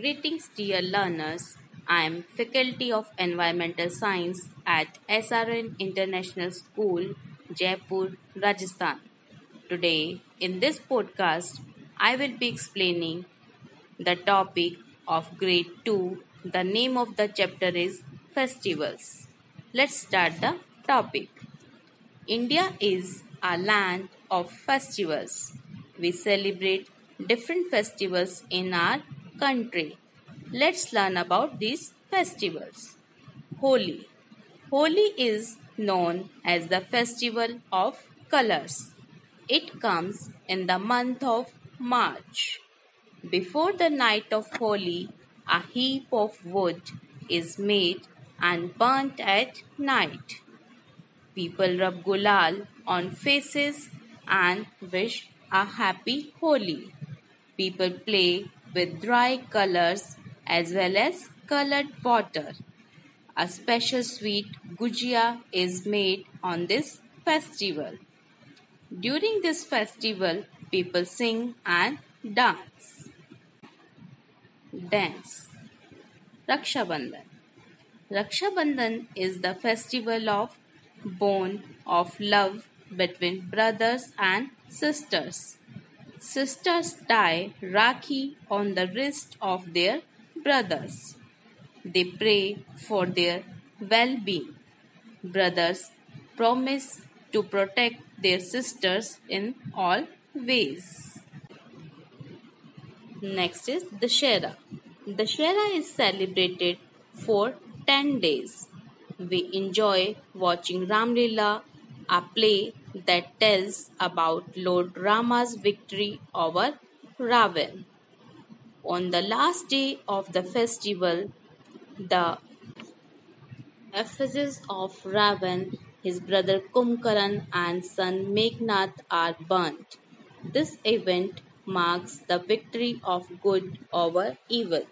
Greetings dear learners. I am Faculty of Environmental Science at SRN International School, Jaipur, Rajasthan. Today in this podcast I will be explaining the topic of grade 2. The name of the chapter is festivals. Let's start the topic. India is a land of festivals. We celebrate different festivals in our country. Let's learn about these festivals. Holi. Holi is known as the festival of colors. It comes in the month of March. Before the night of Holi, a heap of wood is made and burnt at night. People rub gulal on faces and wish a happy Holi. People play with dry colors as well as colored water. A special sweet gujia is made on this festival. During this festival, people sing and dance. Dance. Raksha Bandhan. Raksha Bandhan is the festival of bond of love between brothers and sisters. Sisters tie Rakhi on the wrist of their brothers. They pray for their well being. Brothers promise to protect their sisters in all ways. Next is Dashera. Dashera is celebrated for 10 days. We enjoy watching Ramlila, a play that tells about Lord Rama's victory over Ravan. On the last day of the festival, the effigies of Ravan, his brother Kumbhkaran, and son Meghnath are burnt. This event marks the victory of good over evil.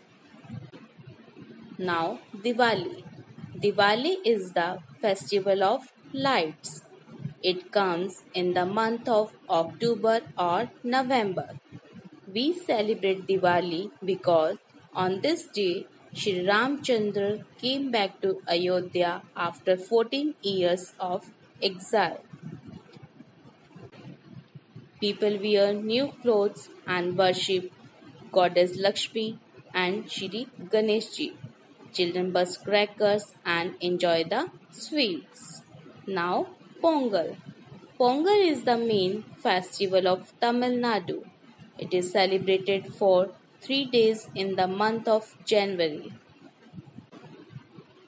Now, Diwali. Diwali is the festival of lights. It comes in the month of October or November. We celebrate Diwali because on this day Sri Ramchandra came back to Ayodhya after 14 years of exile. People wear new clothes and worship Goddess Lakshmi and Shri Ganeshji. Children burst crackers and enjoy the sweets. Now Pongal. Pongal is the main festival of Tamil Nadu. It is celebrated for three days in the month of January.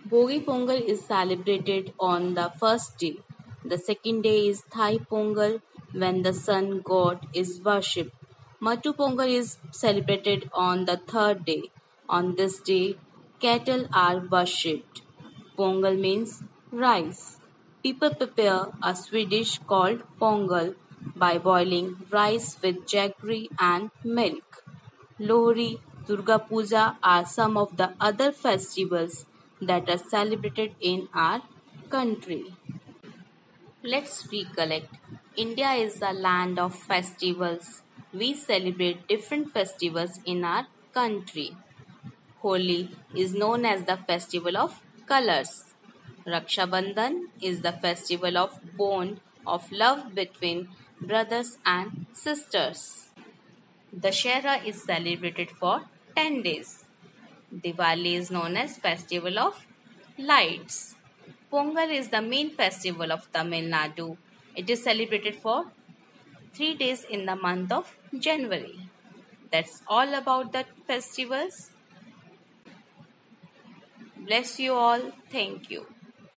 Bhogi Pongal is celebrated on the first day. The second day is Thai Pongal when the sun god is worshipped. Mattu Pongal is celebrated on the third day. On this day, cattle are worshipped. Pongal means rice. People prepare a Swedish called pongal by boiling rice with jaggery and milk. Lohri, Durga Puja are some of the other festivals that are celebrated in our country. Let's recollect. India is a land of festivals. We celebrate different festivals in our country. Holi is known as the festival of colors. Raksha Bandhan is the festival of bond of love between brothers and sisters. Dashera is celebrated for 10 days. Diwali is known as festival of lights. Pongal is the main festival of Tamil Nadu. It is celebrated for 3 days in the month of January. That's all about the festivals. Bless you all. Thank you.